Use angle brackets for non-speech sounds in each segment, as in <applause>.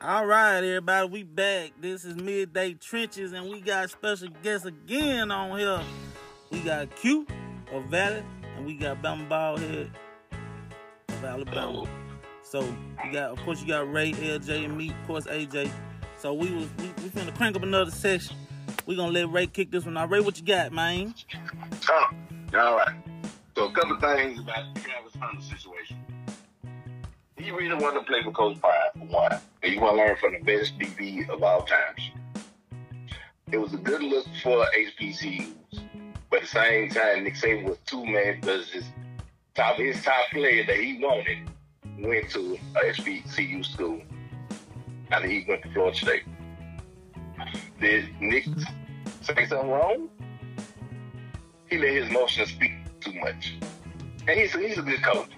All right, everybody, we back. This is Midday Trenches, and we got special guests again on here. We got Q of Valley, and we got Bama Ballhead of Alabama. So you got, of course, you got Ray, LJ, and me, of course, AJ. So we was we, we finna crank up another session. We gonna let Ray kick this one out. Ray, what you got, man? Oh, all right. So a couple things about the Travis Hunter situation. He really want to play for Coach Prime for one, and you want to learn from the best DB of all times. It was a good look for HBCUs, but at the same time, Nick Saban was too man because his top his top player that he wanted went to a HBCU school. I think he went to Florida State. Did Nick say something wrong? He let his emotions speak too much. And he's he's a good coach.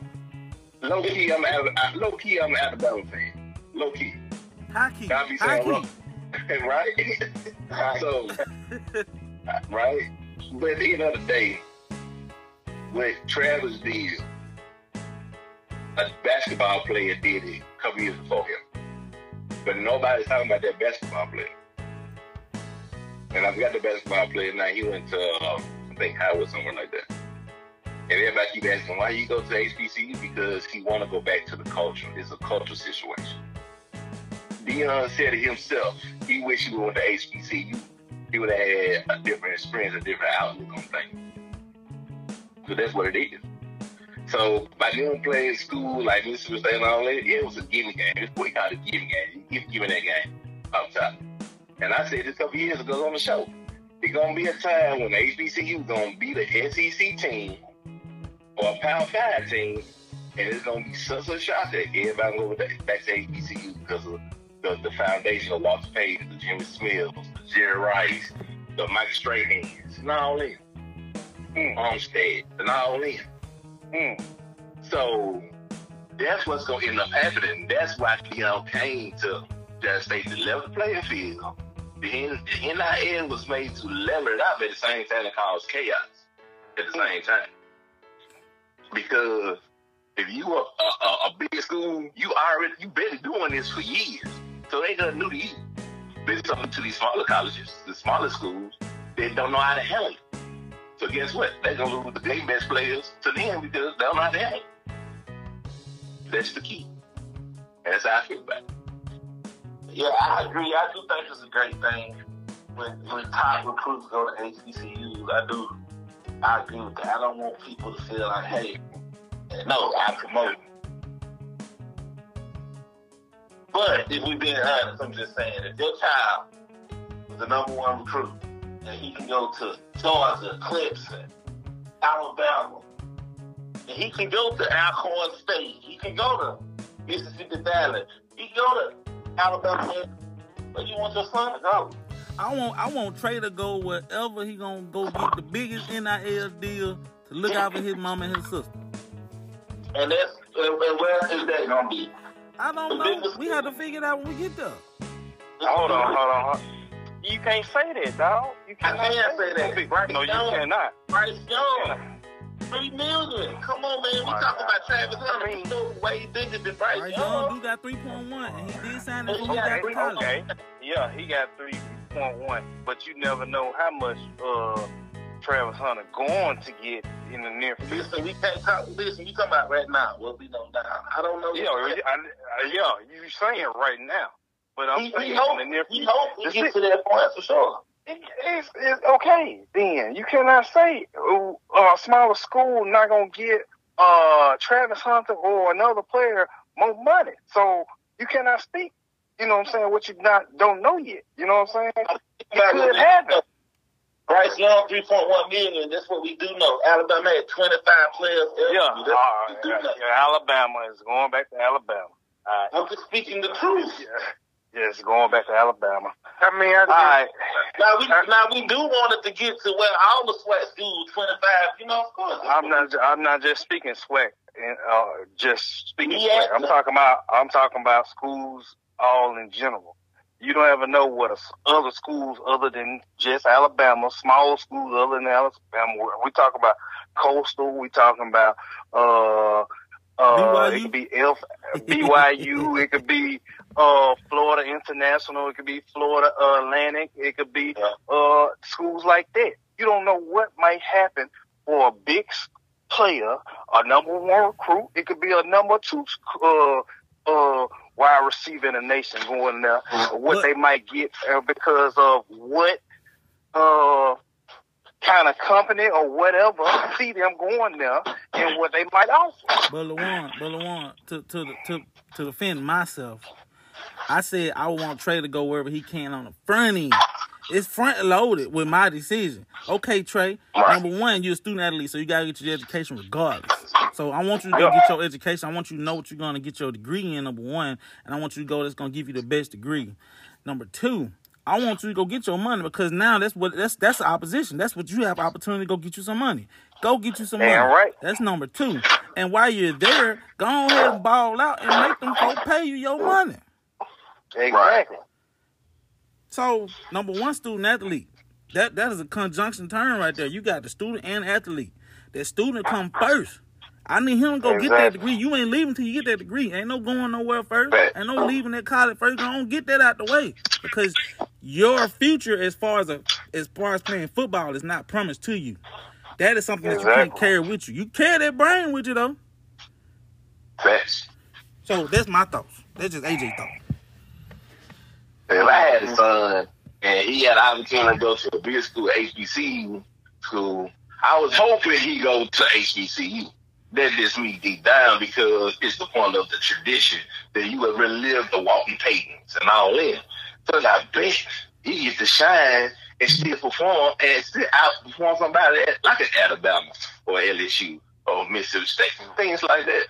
Low key, I'm a, low key, I'm an Alabama fan. Low key. Hockey. Be saying Hockey. wrong. <laughs> <laughs> right? so, <laughs> right? But at the end of the day, what Travis did, a basketball player did it a couple years before him. But nobody's talking about that basketball player. And I forgot the basketball player now. He went to, uh, I think, Howard, somewhere like that. And everybody keep asking, why you go to HBCU? Because he want to go back to the culture. It's a cultural situation. Deion said it himself. He wish he went to HBCU. He would have had a different experience, a different outlook on things. So that's what it is. So by them playing school like Mississippi State and all that, yeah, it was a giving game. It's what we call a giving game. You keep giving that game up top. And I said this a couple years ago on the show. It's gonna be a time when HBCU is gonna be the SEC team or a Power Five team, and it's gonna be such a shock that everybody go back to HBCU because of the, the foundation of Walter Payton, the Jimmy Smiths, the Jerry Rice, the Mike Strahan's, and all in. Mm. Armstead, and all in. Mm. So that's what's gonna end up happening. That's why Deion came to just State to level the playing field. The, N- the NIL was made to level it up at the same time it caused chaos at the same time. Because if you are a, a, a big school, you already you been doing this for years, so they ain't nothing new to you. But something to these smaller colleges, the smaller schools, they don't know how to handle it. So guess what? They're gonna lose the game best players to them because they don't know how to handle it. That's the key. That's how I feel about it. Yeah, I agree. I do think it's a great thing when when top recruits go to HBCUs. I do. I agree with that. I don't want people to feel like, hey, no, I promote. But if we being honest, I'm just saying, if your child was the number one recruit and he can go to Georgia, Clemson, Alabama, and he can go to Alcorn State, he can go to Mississippi Valley, he can go to Alabama, but you want your son to go. I want I want Trey to go wherever he gonna go get the biggest NIL deal to look out for his mom and his sister. And that's and, and where is that gonna be? I don't know. We have to figure it out when we get there. Hold on, hold on. hold on. You can't say that, dog. You I can't say that. Big right? No, you Young. cannot. Bryce Young, three million. Come on, man. We My talking God. about Travis Hunter. I mean- He's no way bigger than Bryce Right, Young. Young do got 3.1, and he did sign it He when he got got to three- college. Okay. Yeah, he got three point one, but you never know how much uh Travis Hunter going to get in the near future. Listen, we can't talk. Listen, you talking about right now? What we know now? I don't know. Yeah, I, I, yeah, you saying right now, but I'm he, saying he hope, in the near he future. hope he This gets is- to that point for sure. it- it's, it's okay. Then you cannot say uh, smaller school not gonna get uh Travis Hunter or another player more money. So you cannot speak. You know what I'm saying? What you not don't know yet. You know what I'm saying? It could happen. Bryce Young, three point one million. That's what we do know. Alabama had twenty five players. Yeah, uh, what we do know. yeah, Alabama is going back to Alabama. All right. I'm just speaking the truth. Yeah, yeah, it's going back to Alabama. I mean, I All right. Now we now we do want it to get to where all the SWAC schools twenty five. You know, of course. I'm not. I'm not just speaking swag. And, uh, just speaking Yeah. swag. I'm talking about. I'm talking about schools all in general. You don't ever know what a s other schools other than just Alabama, small schools other than Alabama. We, we talk about coastal. We talking about uh Uh, BYU? it could be F, BYU. it could be uh, Florida International. It could be Florida Atlantic. It could be uh, schools like that. You don't know what might happen for a big player, a number one recruit. It could be a number two uh, uh, wide receiver in the nation going there. Or what they might get uh, because of what uh, kind of company or whatever see them going there and what they might offer. But Lawan, but Lawan, to to the- to to defend myself, I said I want Trey to go wherever he can on the front end. It's front loaded with my decision. Okay, Trey. Right. Number one, you're a student athlete, so you gotta get your education regardless. <laughs> So I want you to go get your education. I want you to know what you're gonna get your degree in. Number one, and I want you to go that's gonna give you the best degree. Number two, I want you to go get your money because now that's what that's that's the opposition. That's what you have opportunity to go get you some money. Go get you some Damn money. right. That's number two. And while you're there, go ahead and ball out and make them folks pay you your money. Exactly. So number one, student athlete. That that is a conjunction term right there. You got the student and athlete. That student come first. I need him to go get that degree. You ain't leaving till you get that degree. Ain't no going nowhere first. Ain't no leaving that college first. Don't get that out the way because your future, as far as a, as far as playing football, is not promised to you. That is something that you can't carry with you. You carry that brain with you though. Facts. So that's my thoughts. That's just AJ thoughts. If I had a son and he had the opportunity to go to a big school, HBCU school, I was hoping he go to HBCU. That just me deep down because it's the point of the tradition that you have really lived the Walter Paytons and all that. So I bet he get to shine and still perform and still outperform somebody like an Alabama or LSU or Mississippi State, things like that.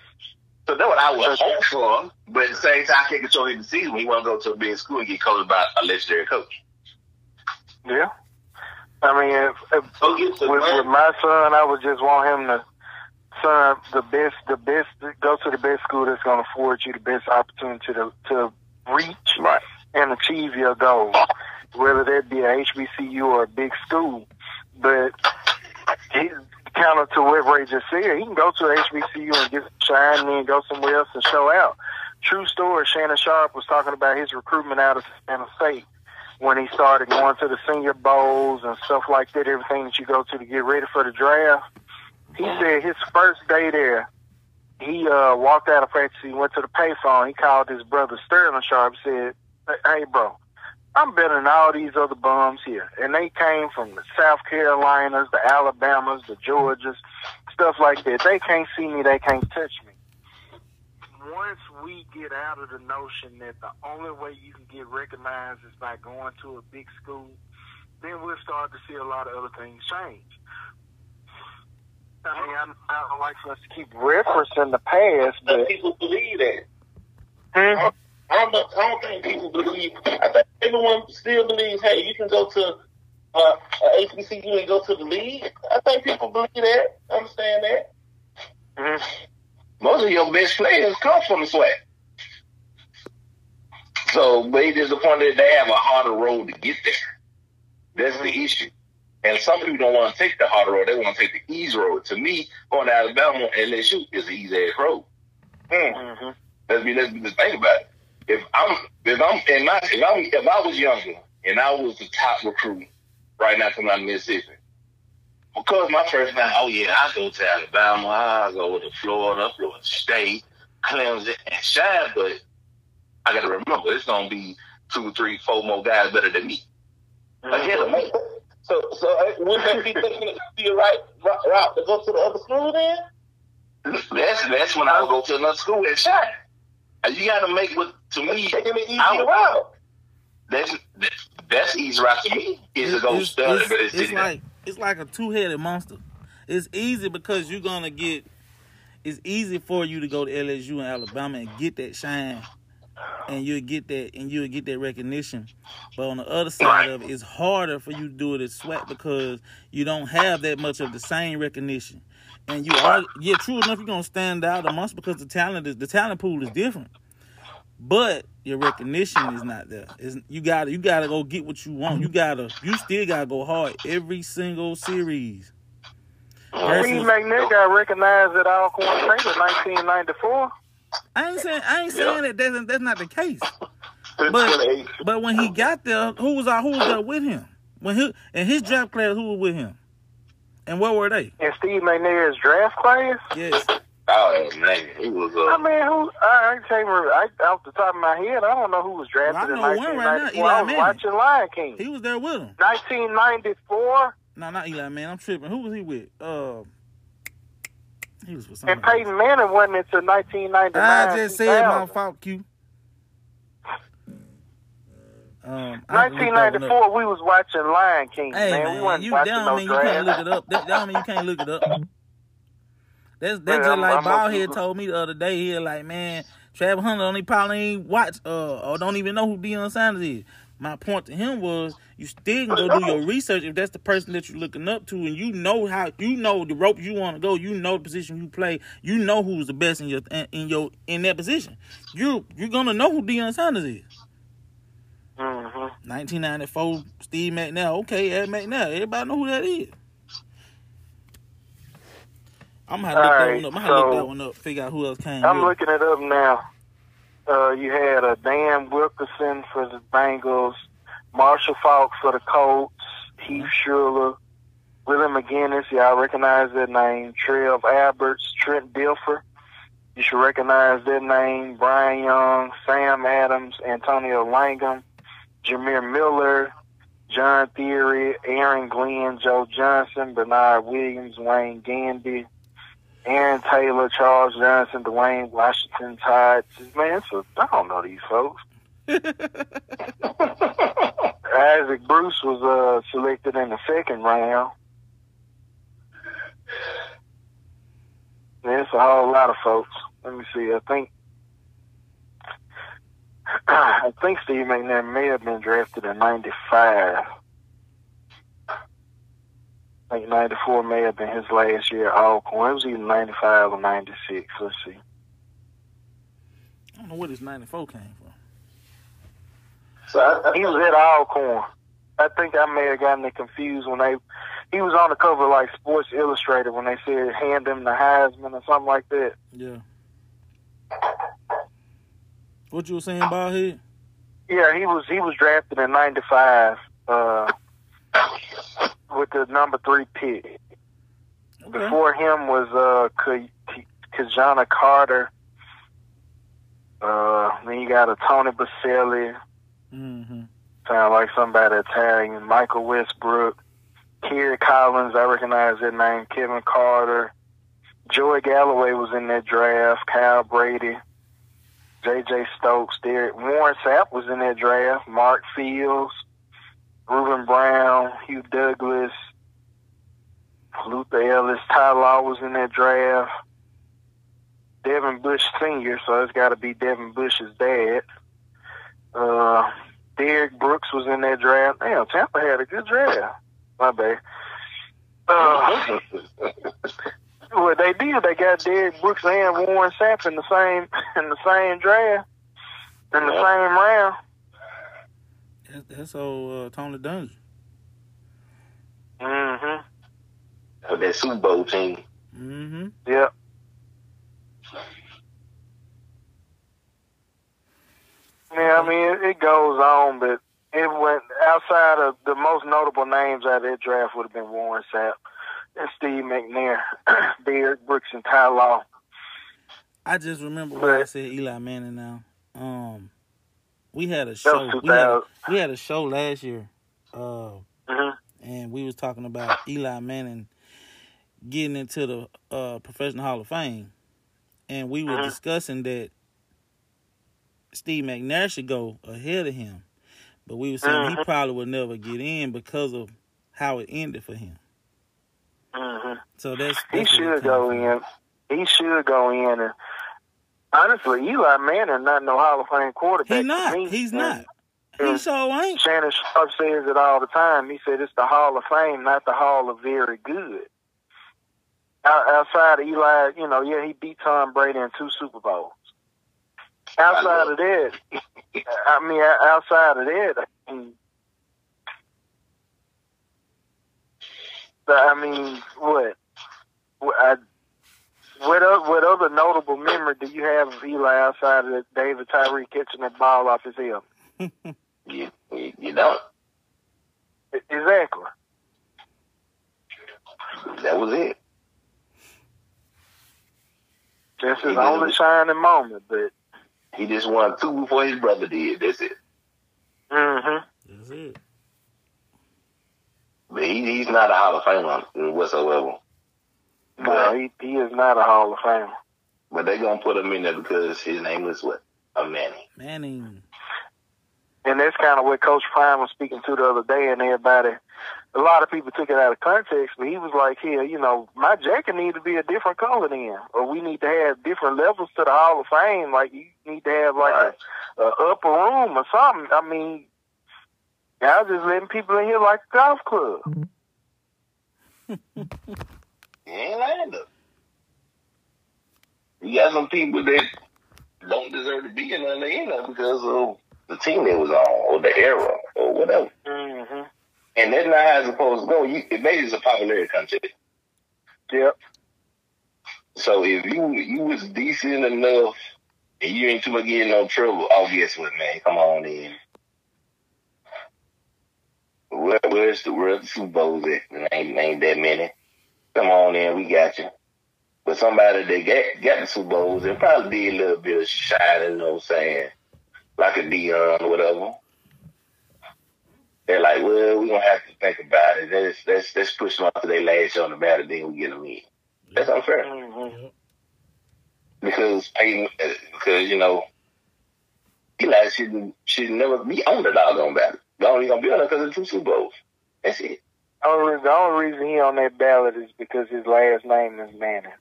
So that's what I would hope for. But at the same time, I can't control his decision when he want to go to a big school and get coached by a legendary coach. Yeah. I mean, if, if with, with my son, I would just want him to son the best, the best, go to the best school that's going to afford you the best opportunity to to reach Right. and achieve your goals, whether that be a HBCU or a big school. But he, counter to what Ray just said, he can go to HBCU and get shine, and then go somewhere else and show out. True story. Shannon Sharpe was talking about his recruitment out of Savannah State when he started going to the senior bowls and stuff like that, everything that you go to to get ready for the draft. He said his first day there, he uh, walked out of practice, he went to the payphone, he called his brother Sterling Sharpe, said, Hey bro, I'm better than all these other bums here. And they came from the South Carolinas, the Alabamas, the Georgias, stuff like that. They can't see me, they can't touch me. Once we get out of the notion that the only way you can get recognized is by going to a big school, then we'll start to see a lot of other things change. I mean, I, I don't like for us to keep referencing the past, But people believe that. Hmm? I don't, I don't think people believe. I think everyone still believes, hey, you can go to uh, HBCU and go to the league. I think people believe that. Understand that. Mhm. Most of your best players come from the SWAC. So, he disappointed they have a harder road to get there. That's the issue. And some people don't want to take the harder road. They want to take the easy road. To me, going to Alabama and LSU is an easy ass road. Mhm. Let's be let's be just think about it. If I'm if I'm in my if I'm if I was younger and I was the top recruit right now coming out of Mississippi, because my first time, oh yeah, I go to Alabama, I go to Florida, Florida State, Clemson, and shine, but I got to remember it's gonna be two, three, four more guys better than me. Ahead of me. So, so uh, wouldn't that be <laughs> thinking it be the right route to go to the other school then? That's that's when I would go to another school and shine. You got to make what to me. Taking the easy would- route. That's that's easy right to me. Is to go it's, study, it's- but it's, it's sitting there. like it's like a two headed monster. It's easy because you're gonna get. It's easy for you to go to LSU and Alabama and get that shine, and you'll get that and you'll get that recognition. But on the other side of it, it's harder for you to do it as SWAC because you don't have that much of the same recognition. And you are yeah, true enough, you're gonna stand out amongst because the talent is the talent pool is different. But your recognition is not there. It's, you gotta you gotta go get what you want. You gotta you still gotta go hard every single series. Steve McNair got recognized at Alcorn State in 1994. I ain't saying I ain't Yeah. saying that that's, that's not the case. But but when he got there, who was out? Who was there with him? When he in his draft class, who was with him? And where were they? In Steve McNair's draft class, Yes. Oh man, he was I uh, mean, who? I, I can't remember. I, off the top of my head, I don't know who was drafted Well, I in know one right now, 1994. I Eli was Manning. watching Lion King. He was there with him. 1994, No, not Eli man. I'm tripping. Who was he with? Uh, he was with somebody. and Peyton Manning wasn't until 1999. I just said my fault, Q. Um, I have to look that one 1994, we was watching Lion King. Hey man, man, we wasn't you that watching don't no mean you can't look it up. That, that don't mean you can't look it up. That's that's Man, just I'm- like I'm Baldhead told me the other day. He was like, man, Travis Hunter only probably ain't watch uh or don't even know who Deion Sanders is. My point to him was, you still can go do your <laughs> research if that's the person that you're looking up to, and you know how you know the rope you want to go. You know the position you play. You know who's the best in your in your in that position. You you're gonna know who Deion Sanders is. hmm 1994, Steve McNair. Okay, Air McNair. Everybody know who that is. I'm gonna have to look that one up. I'm gonna look that one up. Figure out who else came. I'm with looking it up now. Uh, you had uh, Dan Wilkinson for the Bengals, Marshall Faulk for the Colts, Heath Shuler, William McGinest. Y'all recognize that name. Trev Alberts, Trent Dilfer. You should recognize that name. Bryant Young, Sam Adams, Antonio Langham, Jamir Miller, John Thierry, Aaron Glenn, Joe Johnson, Bernard Williams, Wayne Gandy, Aaron Taylor, Charles Johnson, Dewayne Washington, Todd. Man, a, I don't know these folks. <laughs> Isaac Bruce was uh, selected in the second round. It's a whole lot of folks. Let me see. I think <clears throat> I think Steve McNair may have been drafted in '95. I think 94 may have been his last year at Alcorn. It was either 95 or 96. Let's see. I don't know where this 94 came from. so I, He was at Alcorn. I think I may have gotten it confused when they. He was on the cover of, like Sports Illustrated when they said hand him the Heisman or something like that. Yeah. What you were saying, about him? Yeah, he was he was drafted in '95 uh, with the number three pick. Okay. Before him was uh, K- K- Ki-Jana Carter. Uh, then you got a Tony Boselli. Mm-hmm. Sound like somebody Italian. Michael Westbrook. Kerry Collins, I recognize that name. Kevin Carter. Joey Galloway was in that draft. Kyle Brady. J.J. Stokes. Derrick Warren Sapp was in that draft. Mark Fields. Ruben Brown. Hugh Douglas. Luther Ellis. Ty Law was in that draft. Devin Bush Sr., so it's got to be Devin Bush's dad. Uh, Derrick Brooks was in that draft. Damn, Tampa had a good draft. My bad. Uh, <laughs> well, they did. They got Derrick Brooks and Warren Sapp in the same <laughs> in the same draft in the Yeah. same round. That's, that's old uh, Tony Dungy. Mm-hmm. that Super Bowl team. Mm-hmm. Yep. Yeah, I mean it, it goes on, but it went outside of the most notable names out of that draft would have been Warren Sapp and Steve McNair, <clears throat> Derrick Brooks, and Ty Law. I just remember when I said Eli Manning now. Um, we had a show. We had, 2000. we had a show last year. Uh, Mhm. and we was talking about Eli Manning getting into the uh, professional Hall of Fame, and we were Mhm. discussing that Steve McNair should go ahead of him, but we were saying he Mhm. probably would never get in because of how it ended for him. hmm So that's, He that's it should go in. He should go in. And honestly, Eli Manning not no Hall of Fame quarterback. He to not. me. He's not. He so ain't. Shannon Sharpe says it all the time. He said it's the Hall of Fame, not the Hall of Very Good. Outside of Eli, you know, yeah, he beat Tom Brady in two Super Bowls. Outside of that, <laughs> I mean, outside of that, I mean, I mean, what? I, what, o- what other notable memory do you have of Eli outside of David Tyree catching that ball off his hip? You, <laughs> you, you don't. Exactly. That was it. That's his only did. shining moment, but He just won two before his brother did. That's it. mm-hmm. That's it. But he, he's not a Hall of Famer whatsoever. No, he, he is not a Hall of Famer. But they're gonna put him in there because his name is what? A Manny. Manning. And that's kind of what Coach Prime was speaking to the other day, and everybody, a lot of people took it out of context, but he was like, here, you know, my jacket need to be a different color then, or we need to have different levels to the Hall of Fame. Like, you need to have, like, Right. a, a upper room or something. I mean, I was just letting people in here like a golf club. <laughs> He ain't. You got some people that don't deserve to be in there, they because of the team they was on or the era or whatever. Mm-hmm. And that's not how it's supposed to go. You, it basically is a popularity contest. Yep. So if you you was decent enough and you ain't too much getting no trouble, oh guess what, man? Come on in. Where, where's the where's the Super Bowls at? Ain't ain't that many. Come on in, we got you. But somebody that got got the Super Bowls and probably did a little bit of shining, you know what I'm saying? Like a Deion or whatever. They're like, well, we gonna have to think about it. Let's let's let's push them up to their last on the battle, then we get them in. That's unfair Mm-hmm. because Peyton, uh, because you know, Eli should should never be on the doggone battle. The only gonna be on it because of two Super Bowls. That's it. Only, the only reason he on that ballot is because his last name is Manning.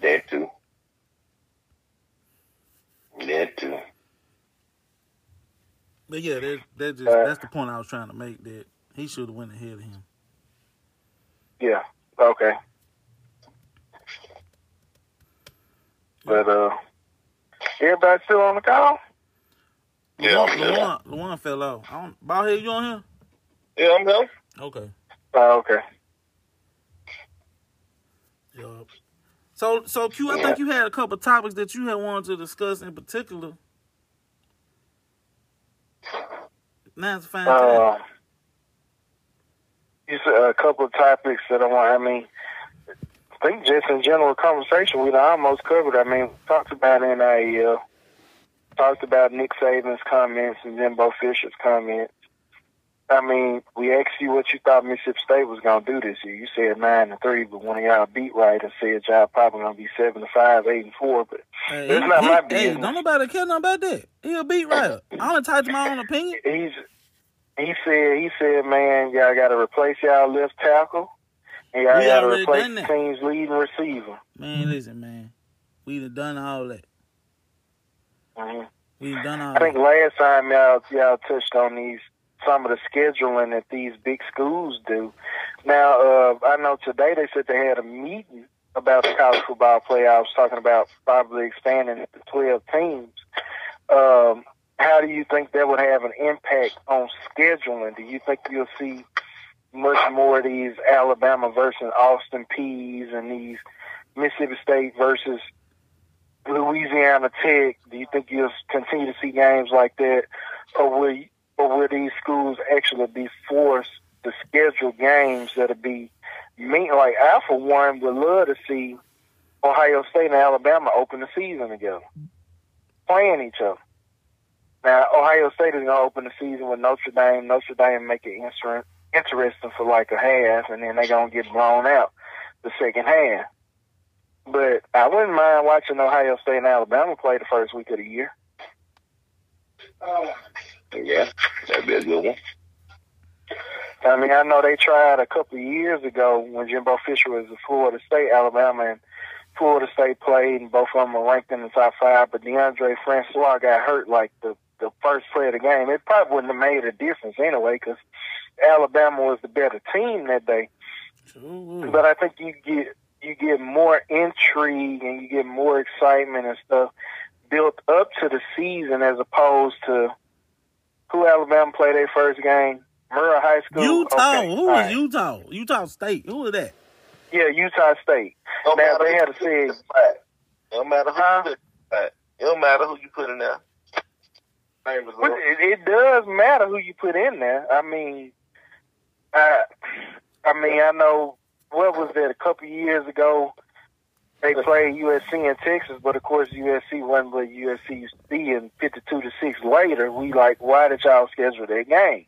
That too. That too. But yeah, that that just Uh, that's the point I was trying to make. That he should have went ahead of him. Yeah. Okay. But uh, everybody still on the call? Yeah, Luan, I'm good. Luan, Luan fell off. I don't, Ballhead, you on here? Yeah, I'm going. Okay. Oh, okay. Yup. So, so Q, I think you had a couple topics that you had wanted to discuss in particular. Now's a fine. Uh, you said a couple of topics that I want. I mean, I think just in general conversation, we almost covered. I mean, talked about NIL, talked about Nick Saban's comments and Jimbo Fisher's comments. I mean, we asked you what you thought Mississippi State was going to do this year. You said nine and three, but one of y'all beat right and said y'all probably going to be seven to five, eight and four. But Hey, It's he- not he- my hey, don't nobody care nothing about that. He'll beat right. I only typed my own opinion. <laughs> he's he said he said, man, y'all got to replace y'all left tackle, and y'all We got to replace the team's leading receiver. Man, listen, man. We done done all that. Mhm. We done done all I think that. last time y'all y'all touched on these some of the scheduling that these big schools do. Now, uh, I know today they said they had a meeting about the college football playoffs, talking about probably expanding it to twelve teams. Um, how do you think that would have an impact on scheduling? Do you think you'll see much more of these Alabama versus Austin Peays and these Mississippi State versus Louisiana Tech? Do you think you'll continue to see games like that, or will or will these schools actually be forced to schedule games that'll be mean? Like I, for one, would love to see Ohio State and Alabama open the season together, playing each other. Now, Ohio State is going to open the season with Notre Dame. Notre Dame make it inter- interesting for like a half, and then they're going to get blown out the second half. But I wouldn't mind watching Ohio State and Alabama play the first week of the year. Uh, Yeah, that'd be a good one. I mean, I know they tried a couple of years ago when Jimbo Fisher was at Florida State, Alabama, and Florida State played, and both of them were ranked in the top five. But Deondre Francois got hurt like the the first play of the game. It probably wouldn't have made a difference anyway because Alabama was the better team that day. Sure. But I think you get you get more intrigue and you get more excitement and stuff built up to the season as opposed to who Alabama played their first game. Murrah High School. Utah. Okay, Who right. Utah? Utah State. Who was that? Yeah, Utah State. No now they had you to put in say. No matter who Huh? you put in the spot. It don't matter who you put in there. Same it, it does matter who you put in there. I mean, I, I mean, I know what was that a couple years ago. They played USC in Texas, but of course USC wasn't what USC used to be. And fifty-two to six later, we like, why did y'all schedule that game?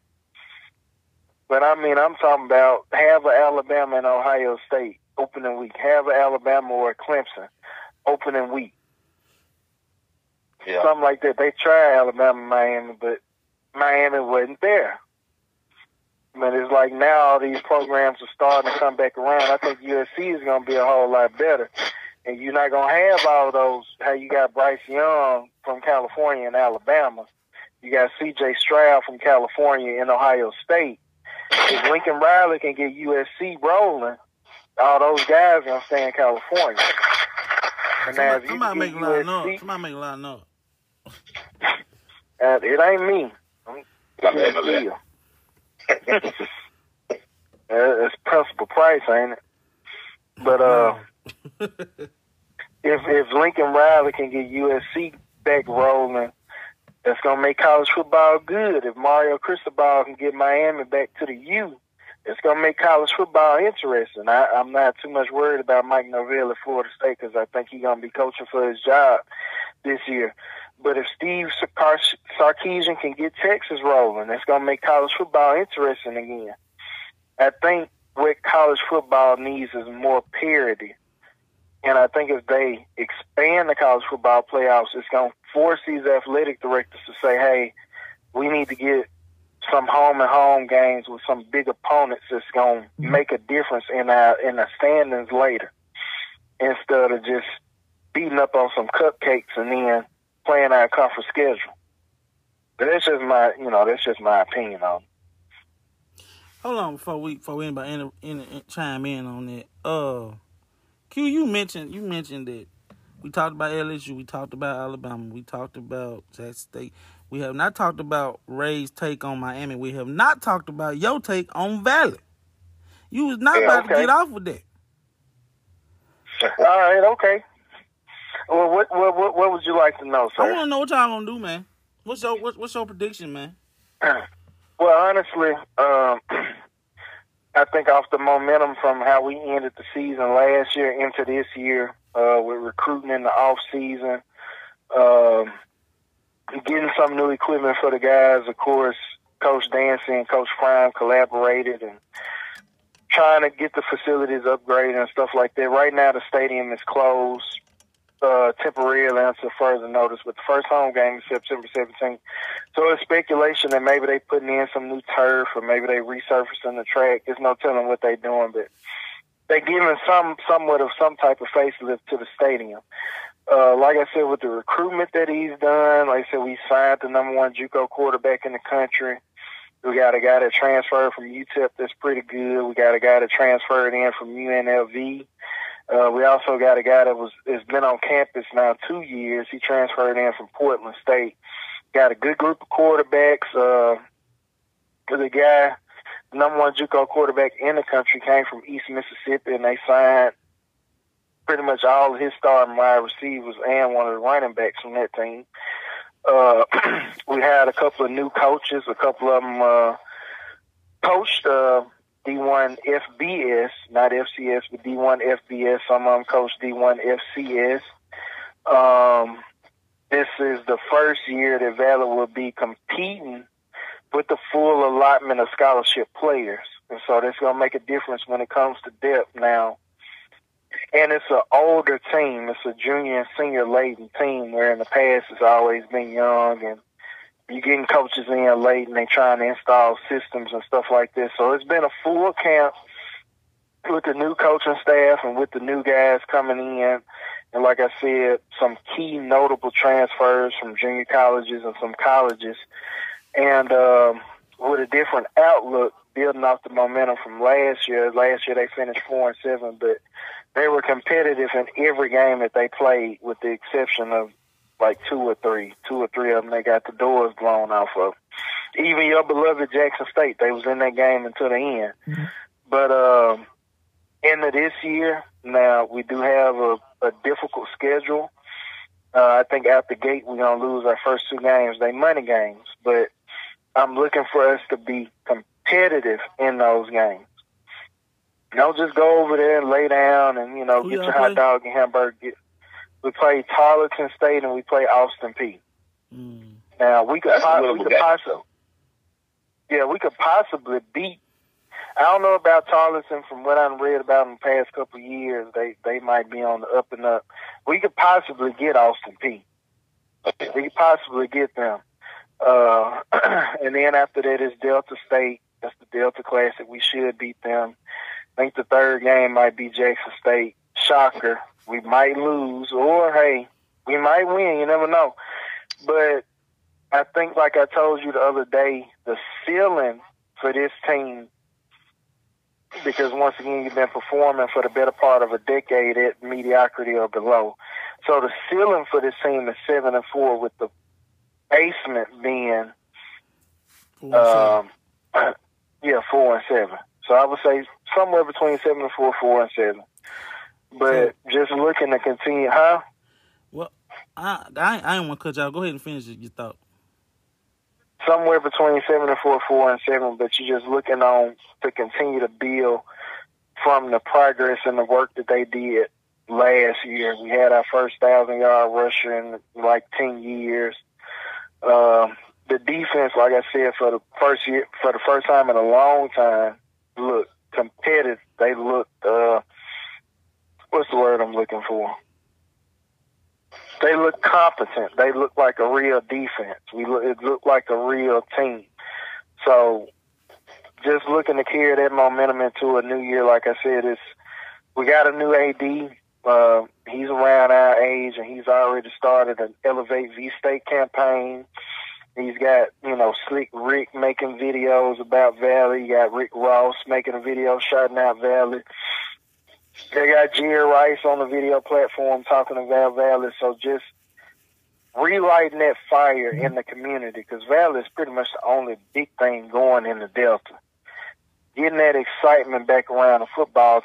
But I mean, I'm talking about have a Alabama and Ohio State opening week, have a Alabama or Clemson opening week. Yeah. something like that. They tried Alabama, Miami, but Miami wasn't there. But it's like now all these programs are starting to come back around. I think USC is going to be a whole lot better. And you're not going to have all those, how you got Bryce Young from California and Alabama. You got C.J. Stroud from California and Ohio State. If Lincoln Riley can get USC rolling, all those guys are going to stay in California. And now if Somebody, you somebody make a lot of USC noise. Somebody make a lot of noise. Uh, it ain't me. My bad, my bad. Yeah. uh, it's principal price, ain't it? But uh, <laughs> if if Lincoln Riley can get USC back rolling, that's gonna make college football good. If Mario Cristobal can get Miami back to the U, it's gonna make college football interesting. I, I'm not too much worried about Mike Norvell at Florida State because I think he's gonna be coaching for his job this year. But if Steve Sark- Sarkisian can get Texas rolling, that's to make college football interesting again. I think what college football needs is more parity. And I think if they expand the college football playoffs, it's going to force these athletic directors to say, hey, we need to get some home and home games with some big opponents that's going to make a difference in our in the standings later instead of just beating up on some cupcakes and then playing our conference schedule. But that's just my, you know, that's just my opinion on. it. Hold on before we before anybody in, in, in, chime in on that. Uh, Q, you mentioned you mentioned that we talked about LSU, we talked about Alabama, we talked about Jackson State. We have not talked about Ray's take on Miami. We have not talked about your take on Valley. You was not Yeah, about to get off with that. All right, okay. Well, what what what, what would you like to know, sir? I want to know what y'all gonna do, man. What's your what, what's your prediction, man? <clears throat> Well, honestly, um, <clears throat> I think off the momentum from how we ended the season last year into this year, uh, with recruiting in the off season, um, getting some new equipment for the guys. Of course, Coach Dancy and Coach Prime collaborated and trying to get the facilities upgraded and stuff like that. Right now, the stadium is closed uh, temporarily until further notice. But the first home game is September 17th. So it's speculation that maybe they putting in some new turf or maybe they resurfacing the track. There's no telling what they're doing, but they're giving some somewhat of some type of facelift to the stadium. Uh, like I said, with the recruitment that he's done, like I said, we signed the number one JUCO quarterback in the country. We got a guy that transferred from UTEP that's pretty good. We got a guy that transferred in from UNLV. Uh, we also got a guy that was has been on campus now two years. He transferred in from Portland State. Got a good group of quarterbacks. Uh, the guy, number one JUCO quarterback in the country, came from East Mississippi, and they signed pretty much all of his starting wide receivers and one of the running backs from that team. Uh, <clears throat> we had a couple of new coaches. A couple of them uh, coached uh, D1 FBS, not FCS, but D1 FBS. Them coached D1 FCS. Um, this is the first year that Valor will be competing with the full allotment of scholarship players. And so that's going to make a difference when it comes to depth now. And it's an older team. It's a junior and senior laden team where in the past it's always been young and you're getting coaches in late and they trying to install systems and stuff like this. So it's been a full camp with the new coaching staff and with the new guys coming in. And like I said, some key notable transfers from junior colleges and some colleges. And um, with a different outlook, building off the momentum from last year. Last year they finished four and seven, but they were competitive in every game that they played, with the exception of like two or three. Two or three of them they got the doors blown off of. Even your beloved Jackson State, they was in that game until the end. But um, end of this year. Now we do have a, a difficult schedule. Uh, I think out the gate we're gonna lose our first two games. They money games, but I'm looking for us to be competitive in those games. Don't just go over there and lay down and you know Who get your play? hot dog and hamburger. Get, we play Tarleton State and we play Austin Peay. Mm. Now we could po- we could possibly yeah we could possibly beat. I don't know about Tarleton. From what I've read about in the past couple of years, they they might be on the up and up. We could possibly get Austin Peay. We could possibly get them. Uh, <clears throat> and then after that is Delta State. That's the Delta Classic. We should beat them. I think the third game might be Jackson State. Shocker. We might lose, or hey, we might win. You never know. But I think, like I told you the other day, the ceiling for this team, because once again, you've been performing for the better part of a decade at mediocrity or below. So the ceiling for this team is seven and four, with the basement being, Four seven. um, <clears throat> yeah, four and seven. So I would say somewhere between seven and four, four and seven. But just looking to continue, huh? Well, I I, I ain't want to cut y'all. Go ahead and finish your thought. somewhere between seven and four, four and seven, but you're just looking on to continue to build from the progress and the work that they did last year. We had our first thousand yard rusher in like ten years. Um, the defense, like I said, for the first year, for the first time in a long time, looked competitive. They looked, uh, what's the word I'm looking for? They look competent. They look like a real defense. We look, it looked like a real team. So, just looking to carry that momentum into a new year, like I said, it's we got a new AD. Uh, he's around our age, and he's already started an Elevate V State campaign. He's got, you know, Slick Rick making videos about Valley. You got Rick Ross making a video shouting out Valley. They got Jerry Rice on the video platform talking about Valley. So just relighting that fire in the community because Valley is pretty much the only big thing going in the Delta. Getting that excitement back around the football,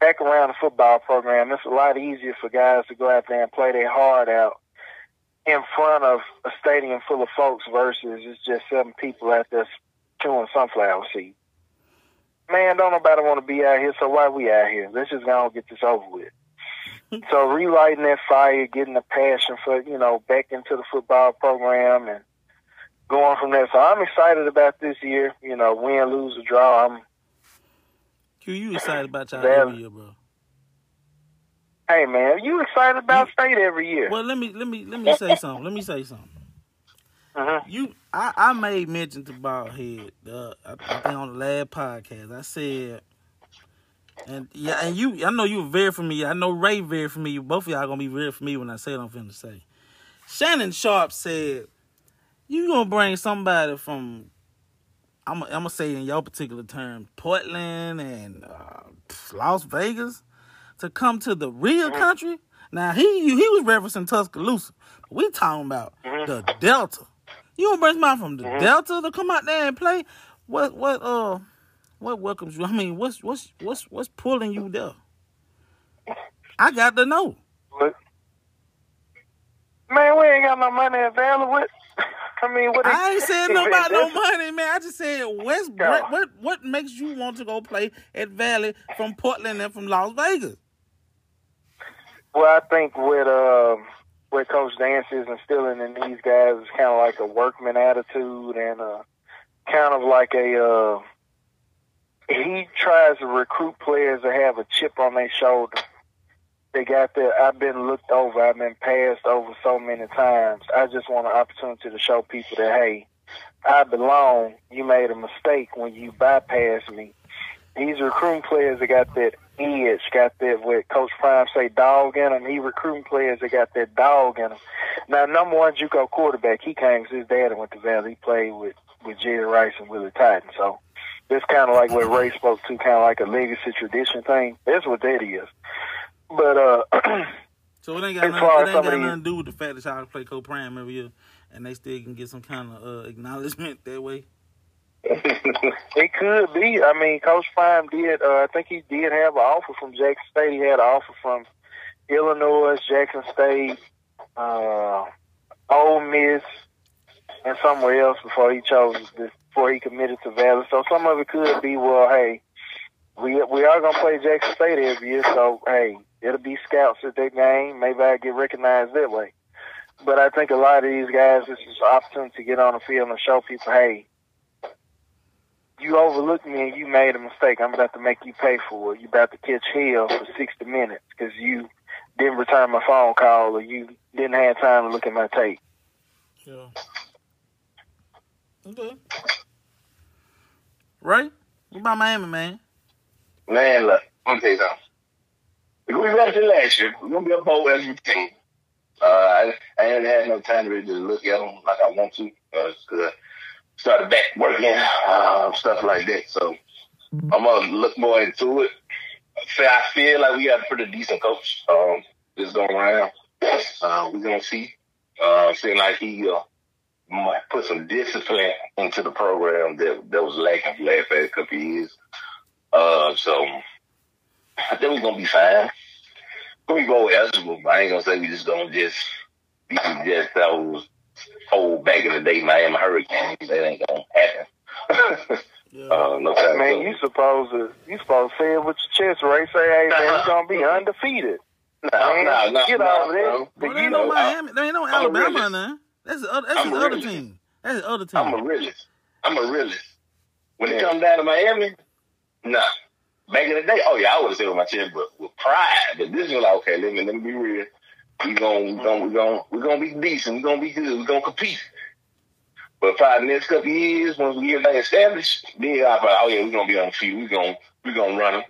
back around the football program. It's a lot easier for guys to go out there and play their heart out in front of a stadium full of folks versus it's just seven people out there chewing sunflower seeds. Man, don't nobody want to be out here, so why we out here? Let's just go and get this over with. <laughs> so relighting that fire, getting the passion for, you know, back into the football program and going from there. So I'm excited about this year. You know, win, lose, or draw. I'm Q, you excited about y'all every year, bro? hey man, you excited about state every year. Well, let me let me let me say something. Let me say something. Uh You, I, I made mention to Baldhead. Uh, I, I think on the last podcast, I said, and yeah, and you, I know you were very familiar. I know Ray very familiar. Both of y'all gonna be very familiar when I say what I'm finna say. Shannon Sharpe said, "You gonna bring somebody from, I'm, I'm gonna say in your particular term, Portland and uh, Las Vegas, to come to the real country." Now he he was referencing Tuscaloosa. We talking about the Delta. You gonna bring somebody from the Delta to come out there and play? What what uh what welcomes you? I mean, what's what's what's what's pulling you there? I got to know. But, man, we ain't got no money available. <laughs> I mean, what? I ain't saying <laughs> no about no money, man. I just said what's what what what makes you want to go play at Valley from Portland and from Las Vegas? Well, I think what uh, what Coach Dance is instilling in these guys is kind of like a workman attitude and uh, kind of like a. Uh, he tries to recruit players that have a chip on their shoulder. They got that. I've been looked over. I've been passed over so many times. I just want an opportunity to show people that hey, I belong. You made a mistake when you bypassed me. He's recruiting players that got that edge, got that what Coach Prime say dog in them. He recruiting players that got that dog in them. Now, number one JUCO quarterback, he came 'cause his dad went to Valley. He played with with Jerry Rice and Willie Totten. So it's kind of like what Ray spoke to, kind of like a legacy tradition thing. That's what that is. But uh, <clears throat> So it ain't got nothing, it ain't got nothing to do with the fact that y'all play Coach Prime every year, and they still can get some kind of uh, acknowledgement <laughs> that way. It could be. I mean, Coach Prime did. Uh, I think he did have an offer from Jackson State. He had an offer from Illinois, Jackson State, uh, Ole Miss, and somewhere else before he chose before he committed to Valley. So some of it could be, well, hey, we we are gonna play Jackson State every year, so hey, it'll be scouts at that game. Maybe I get recognized that way. But I think a lot of these guys, this is an opportunity to get on the field and show people, hey, you overlooked me and you made a mistake. I'm about to make you pay for it. You're about to catch hell for 60 minutes because you didn't return my phone call or you didn't have time to look at my tape. Yeah. Okay. Right? What about Miami, man? Man, look, I'm gonna tell you something. If we ready to last year, we're gonna be a bowl as a team. Uh, I, I haven't had no time to really look at them like I want to, because I started back working, uh, stuff like that. So I'm gonna look more into it. I feel like we got a pretty decent coach. Um, this going around. Uh, we're gonna see. Uh, seeing like he uh, might put some discipline into the program that that was lacking for the last couple of years. Uh, so I think we're gonna be fine. We go eligible, but I ain't gonna say we just gonna just be just those old back in the day Miami Hurricanes. That ain't gonna happen. Yeah. <laughs> uh, no Man, you supposed to you supposed to say it with your chest, right? Say, hey man, we're gonna be <laughs> undefeated. no, man, no, no, get no, over there. bro. Well, But there ain't no Miami. There ain't no I'm Alabama realist. in there. That's his other, that's I'm other team. That's his other team. I'm a realist. I'm a realist. When it Yeah. comes down to Miami, nah. Back in the day, oh yeah, I would have said with my chest, but with pride. But this is like, okay, let me let me be real. We gonna we gonna we gonna we gonna be decent. We gonna be good. We gonna compete. But probably the next couple years, once we get that established, then I thought, oh yeah, we gonna be on the field. We gonna we gonna run them.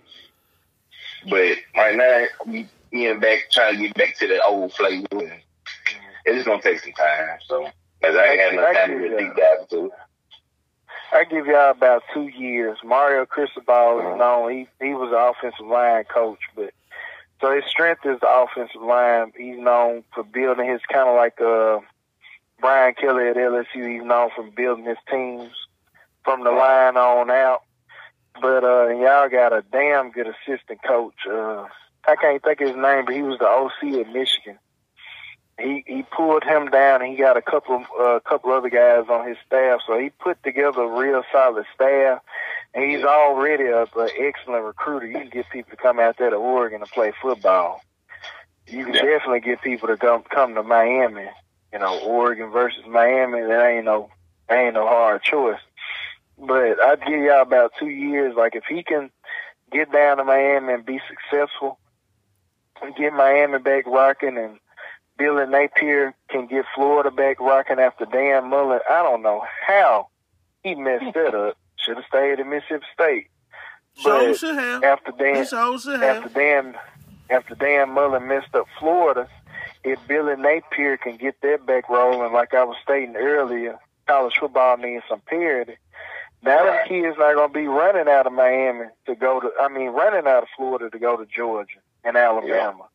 But right now, we getting back trying to get back to that old flavor. And it's gonna take some time. So, as I ain't had no time to really deep dive into it. I give y'all about two years. Mario Cristobal uh-huh. is known. He he was an offensive line coach, but so his strength is the offensive line. He's known for building his kind of like uh Brian Kelly at LSU. He's known for building his teams from the line on out. But uh y'all got a damn good assistant coach. Uh I can't think of his name, but he was the OC at Michigan. He he pulled him down, and he got a couple of uh, couple other guys on his staff. So he put together a real solid staff, and he's already a, an excellent recruiter. You can get people to come out there to Oregon to play football. You can Yeah. definitely get people to come come to Miami. You know, Oregon versus Miami. That ain't no that ain't no hard choice. But I'd give y'all about two years. Like if he can get down to Miami and be successful, and get Miami back rocking, and Billy Napier can get Florida back rocking after Dan Mullen. I don't know how he messed that up. Should have stayed at Mississippi State. Sure But should have. after Dan, sure should after. Dan, after Dan Mullen messed up Florida, if Billy Napier can get that back rolling, like I was stating earlier, college football needs some parity. Now them Right. kids not gonna be running out of Miami to go to. I mean, running out of Florida to go to Georgia and Alabama.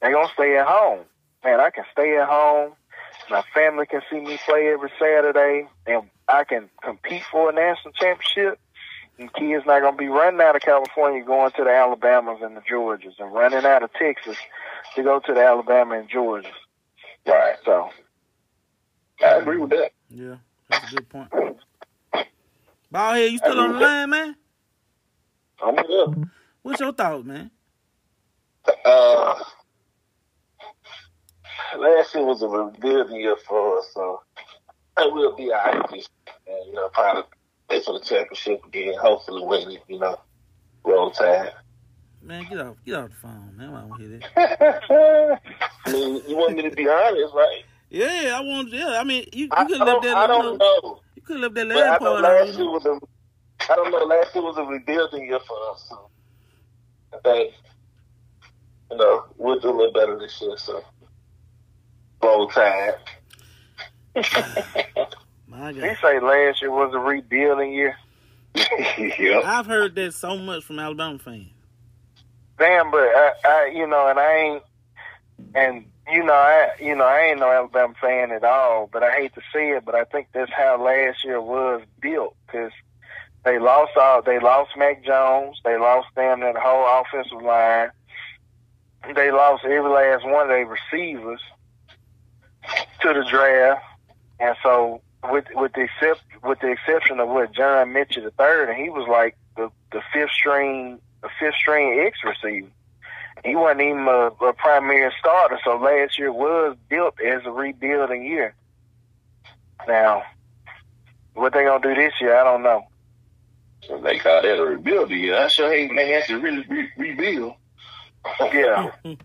They gonna stay at home. Man, I can stay at home. My family can see me play every Saturday, and I can compete for a national championship. And kids not gonna be running out of California going to the Alabamas and the Georgias, and running out of Texas to go to the Alabama and Georgias. Right. So I agree with that. Yeah, that's a good point. Ballhead, you still on the line, man? I'm good. What's your thoughts, man? Uh, last year was a good year for us, so I will be all right this year. You know, probably play for the championship again, hopefully win it, you know, roll tide. Man, get off, get off the phone, man. I don't hear that. <laughs> I mean, you want me to be honest, right? Yeah, I want. To. Yeah, I mean, you, you could live that. I don't know, know. You could live that last know part last year was a, I don't know, last year was a rebuilding year for us. So I think, you know, we'll do a little better this year. So roll tide. <laughs> My he God, say last year was a rebuilding year. <laughs> yep. I've heard that so much from Alabama fans. Damn, but I, I, you know, and I ain't, and you know, I you know, I ain't no Alabama fan at all, but I hate to see it, but I think that's how last year was built because they lost all, they lost Mac Jones, they lost them that whole offensive line, they lost every last one of their receivers to the draft, and so with with the except with the exception of what John Mitchell the third, and he was like the the fifth string, the fifth string X receiver he wasn't even a, a primary starter. So last year was built as a rebuilding year. Now, what they gonna do this year, I don't know. So they call that a rebuilding year. I sure hate man has to really re- rebuild. Yeah, <laughs> man,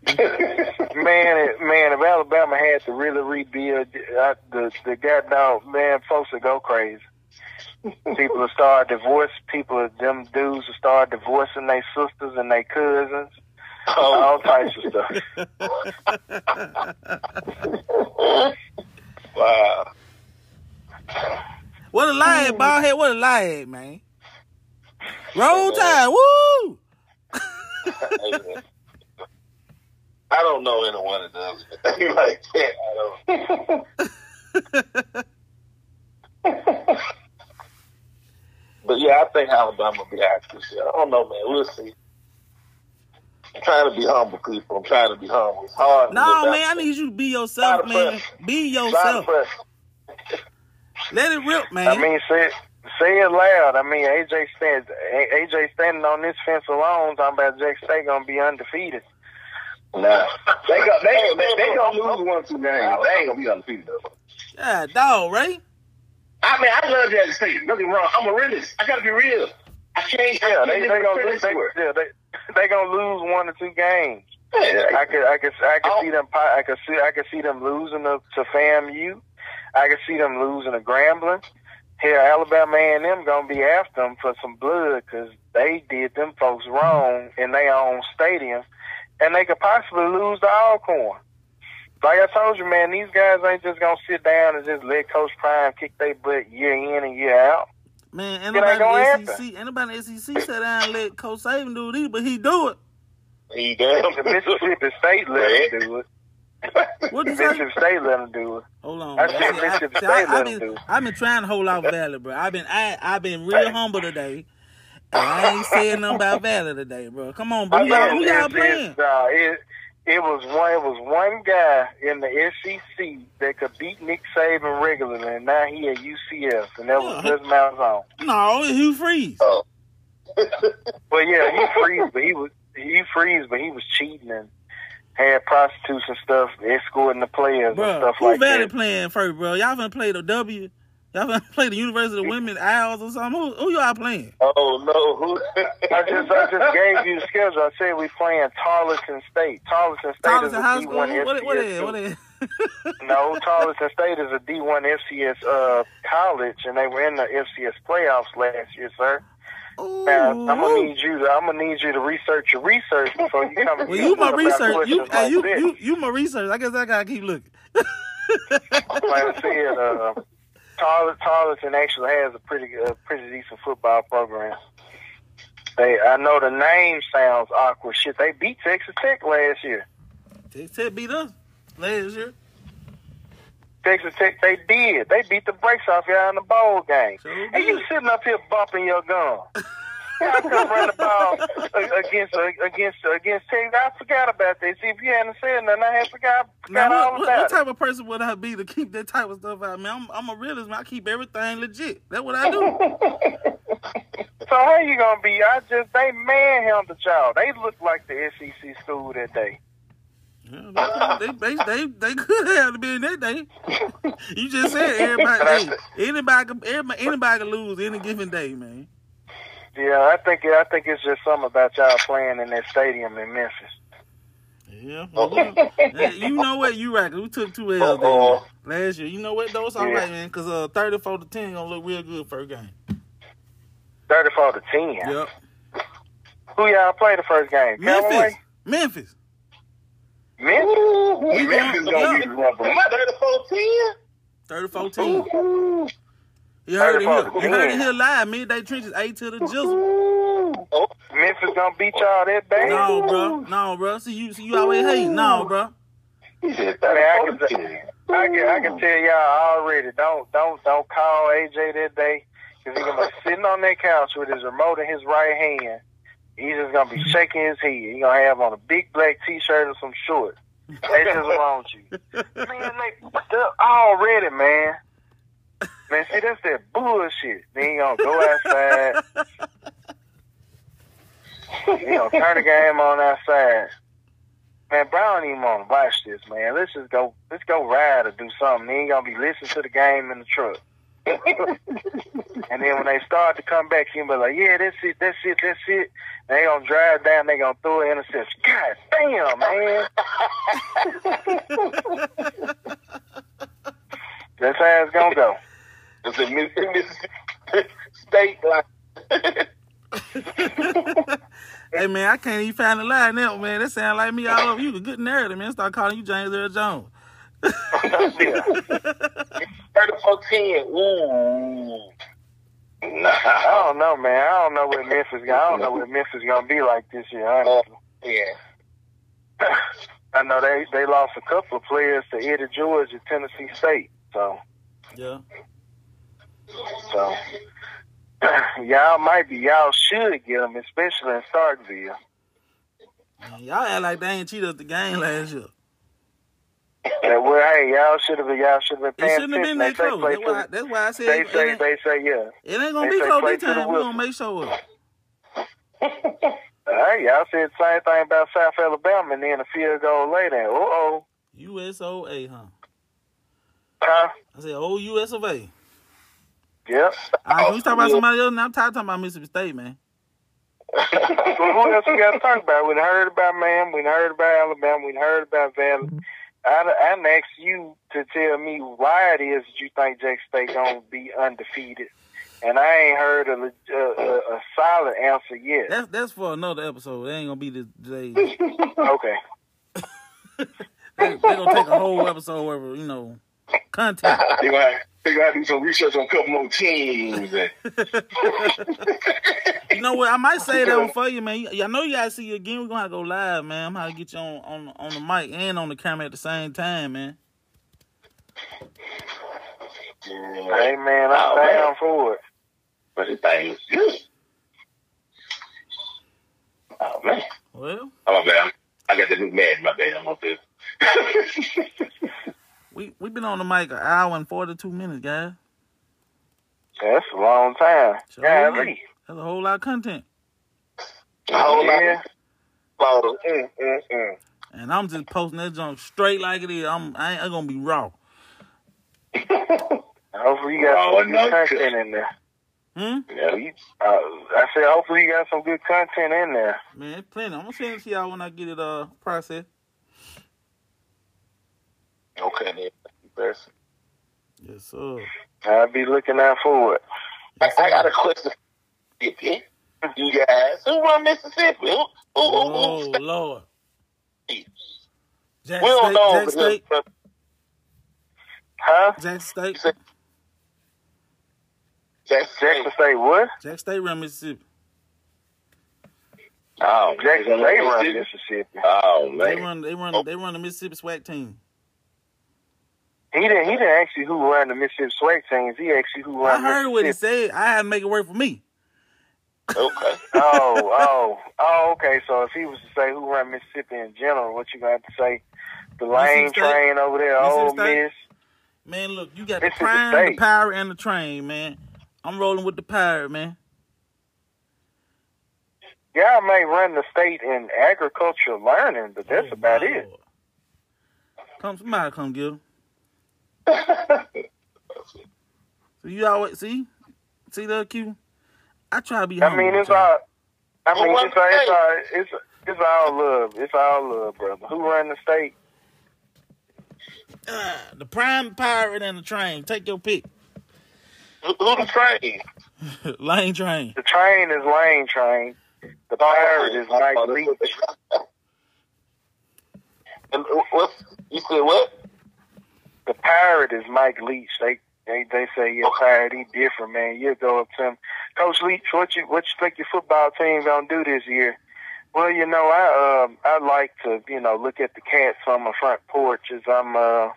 man, if Alabama had to really rebuild, I, the the goddamn man, folks would go crazy. people will start divorce. People, them dudes will start divorcing their sisters and their cousins. Oh. All types of stuff. <laughs> wow. What a lie, hmm. ball head. What a lie, man. Roll tide. Woo! <laughs> I don't know anyone that does anything like that. I don't. <laughs> but yeah, I think Alabama will be active. I don't know, man. We'll see. I'm trying to be humble, people. I'm trying to be humble. It's hard. No, man, I need you to be yourself, man. Be yourself. Let it rip, man. I mean, say it, say it loud. I mean, AJ stands. AJ standing on this fence alone. Talking about Jack State gonna be undefeated. Nah, they go, they, they, they gonna lose one two games. They ain't gonna be undefeated though. Yeah, dog, right? I mean, I love Jack State. Don't get wrong. I'm a realist. I gotta be real. I can't. Yeah, I they, can't they gonna lose. They, yeah, they <laughs> they gonna lose one or two games. Yeah, I could, I could, I could Oh. see them. I could see, I could see them losing to, to FAMU. I could see them losing to Grambling. Here, Alabama A and M gonna be after them for some blood because they did them folks wrong in their own stadium, and they could possibly lose to Alcorn. Like I told you, man, these guys ain't just gonna sit down and just let Coach Prime kick their butt year in and year out. Man, ain't It ain't nobody gonna in the SEC, ain't nobody in the SEC sit down and let Coach Saban do it either, but he do it. He damn. The Mississippi State let them do it. What you say? Mississippi State let them do it. Hold on. I man. said See, Mississippi see, State I, let have them been, do. I've been trying to hold off Valley, bro. I've been, I, I've been real humble today. And I ain't saying nothing about Valley today, bro. Come on, bro. I Who y'all, who y'all playing? it's, uh, it, it was one. It was one guy in the SEC that could beat Nick Saban regularly, and now he at UCF, and that was Yeah. Gus Malzahn. No, it's Hugh Freeze. Oh. <laughs> But yeah, he freeze, but he was he freeze, but he was cheating and had prostitutes and stuff escorting the players and stuff who like Valley that. playing first, bro? Y'all finna play the W? Y'all play the University of Women Owls or something? Who, who y'all playing? Oh no! Who? I just I just gave you the schedule. I said we playing Tarleton State. Tarleton State Tarleton is High a School? D1 What, what is? FCS. What is? <laughs> No, Tarleton State is a D1 FCS uh, college, and they were in the FCS playoffs last year, sir. Ooh, Now I'm gonna need you to I'm gonna need you to research your research before you come. well, you my research. You, like you, you, you my research. I guess I gotta keep looking. like I said, uh, Tarleton, Tarleton actually has a pretty uh, pretty decent football program. They, I know the name sounds awkward. Shit, they beat Texas Tech last year. Texas Tech beat us last year. Texas Tech, they did. They beat the brakes off y'all in the bowl game. Sure And you sitting up here bumping your gum. <laughs> I could run the ball against against against Texas. I forgot about that. See, if you hadn't said nothing, I had forgot, Now, forgot all what, what, about what it. type of person would I be to keep that type of stuff out? Man, I'm, I'm a realist, man. I keep everything legit. That's what I do. <laughs> So how you gonna be? I just they manhandled y'all. They look like the SEC school that day. Yeah, they, they, they, they could have been that day. <laughs> You just said everybody, hey, anybody, everybody, anybody can lose any given day, man. Yeah, I think I think it's just something about y'all playing in that stadium in Memphis. Yeah, well, you, <laughs> you know what? You right. 'cause We took two L's Uh-oh. there last year. You know what? Those it's all Yeah. right, man. Because uh, 34 to 10 gonna look real good first game. Thirty-four to ten. Yep. Who y'all play the first game? Memphis. Callaway? Memphis. Memphis. We Memphis going- gonna yeah. use rubber. Am I 34 34 10. You heard it here. You heard it here live. Midday trenches, 8 to the jizzle. Oh, Memphis gonna beat y'all that day? No, bro. No, bro. See, you, see, you always hate. No, bro. He said, I mean, I can, 34 I can, I can tell y'all already. Don't, don't, don't call AJ that day because he's gonna be sitting on that couch with his remote in his right hand. He's just gonna be shaking his head. He gonna have on a big black T-shirt and some shorts. That's just wrong with you, <laughs> man. They they're already, man. Man, see, that's that bullshit. Then he gonna go outside. he gonna turn the game on outside. Man, Brown even want to watch this, man. Let's just go. Let's go ride or do something. He ain't gonna be listening to the game in the truck. and then when they start to come back, he'll be like, "Yeah, that's it, that's it, that's it." They gonna drive down. They gonna throw an interception. God damn, man. <laughs> that's how it's gonna go. It's a Mississippi State like. <laughs> hey man, I can't even find the line now, man. That sound like me all over. You a good narrative, man. Start calling you James Earl Jones. yeah. 34 10. Ooh. Nah. I don't know, man. I don't know what Memphis. I don't know what Memphis gonna be like this year. Honestly. Yeah. <laughs> I know they they lost a couple of players to Eddie George at Tennessee State. So Yeah. So <clears throat> y'all might be y'all should get them, especially in Starkville. Man, y'all act like they ain't cheated us the game last year. That well, hey, y'all should have been, y'all should have been It shouldn't have been that close. That's why, that's why I said they it, say they say yeah. it ain't gonna they be close this time. We gonna make sure. of it. <laughs> All right, y'all said the same thing about South Alabama, and then a field goal later. Uh oh, USOA, huh? huh? I said, oh, US of A. Yep. All right, can we talk about somebody else now? I'm tired of talking about Mississippi State, man. Well, who else we got to talk about? We heard about man. We heard about Alabama. We heard about Valley. I I done asked you to tell me why it is that you think Jackson State gonna be undefeated, and I ain't heard a leg- uh, a, a solid answer yet. That's that's for another episode. It ain't gonna be this today. <laughs> Okay. <laughs> they, they gonna take a whole episode worth of, you know, content. <laughs> They're gonna, have, they gonna do some research on a couple more teams. And, <laughs> You know what? I might say that one for you, man. You- I know you gotta see you again. We're gonna have to go live, man. I'm gonna get you on, on on the mic and on the camera at the same time, man. Hey man, I'm Oh, man. down for it. but the thing is good. Oh, man. Well, Oh, my bad. I got the new man. In my bad. I'm on this. <laughs> we we been on the mic an hour and forty two minutes, guys. That's a long time. Sure Yeah, is. That's a whole lot of content, A whole lot yeah. of photos. Mm, mm, mm. and I'm just posting that junk straight like it is. I'm I ain't I'm gonna be raw. <laughs> Hopefully you got Oh, some good content in there. Hmm. Yeah. You- Uh, I said hopefully you got some good content in there. Man, plenty. I'm gonna send it to y'all when I get it uh processed. Okay, then. Person. Yes, sir. I'll be looking out for it. I, Yes, I got a question. Mississippi. You guys, who run Mississippi? Who, who, who, Oh who Lord. Jackson We don't State, know. Jackson State, Huh? Jackson State, Jackson Jackson State what? Jackson State run Mississippi. Oh, Jackson State run Mississippi. Oh, man, They run they run oh. they run the Mississippi SWAC team. He didn't. He didn't ask you who run the Mississippi SWAC teams. He you who I heard what he said. I had to make it work for me. Okay. Oh, oh, oh. Okay. So if he was to say who run Mississippi in general, what you gonna have to say? The lane train over there, Ole Miss. Man, look, you got the Mississippi prime, the power, and the train, man. I'm rolling with the power, man. Y'all may run the state in agricultural learning, but that's Oh, about it. Come, somebody come get him. So you always see, see that Q. I try to be. I humble mean, it's y'all. I mean, it's all, it's all, it's it's all love. It's all love, brother. Who run the state? Ah, the prime pirate and the train. Take your pick. Who, who the train? <laughs> Lane train. The train is Lane Train. The pirate is Mike Oh, Leach. <laughs> And what? You said what? The pirate is Mike Leach. They they they say you're pirate. He different, man. You go up to him, Coach Leach. What you what you think your football team gonna do this year? Well, you know, I um I like to you know look at the cats on my front porch as I'm uh,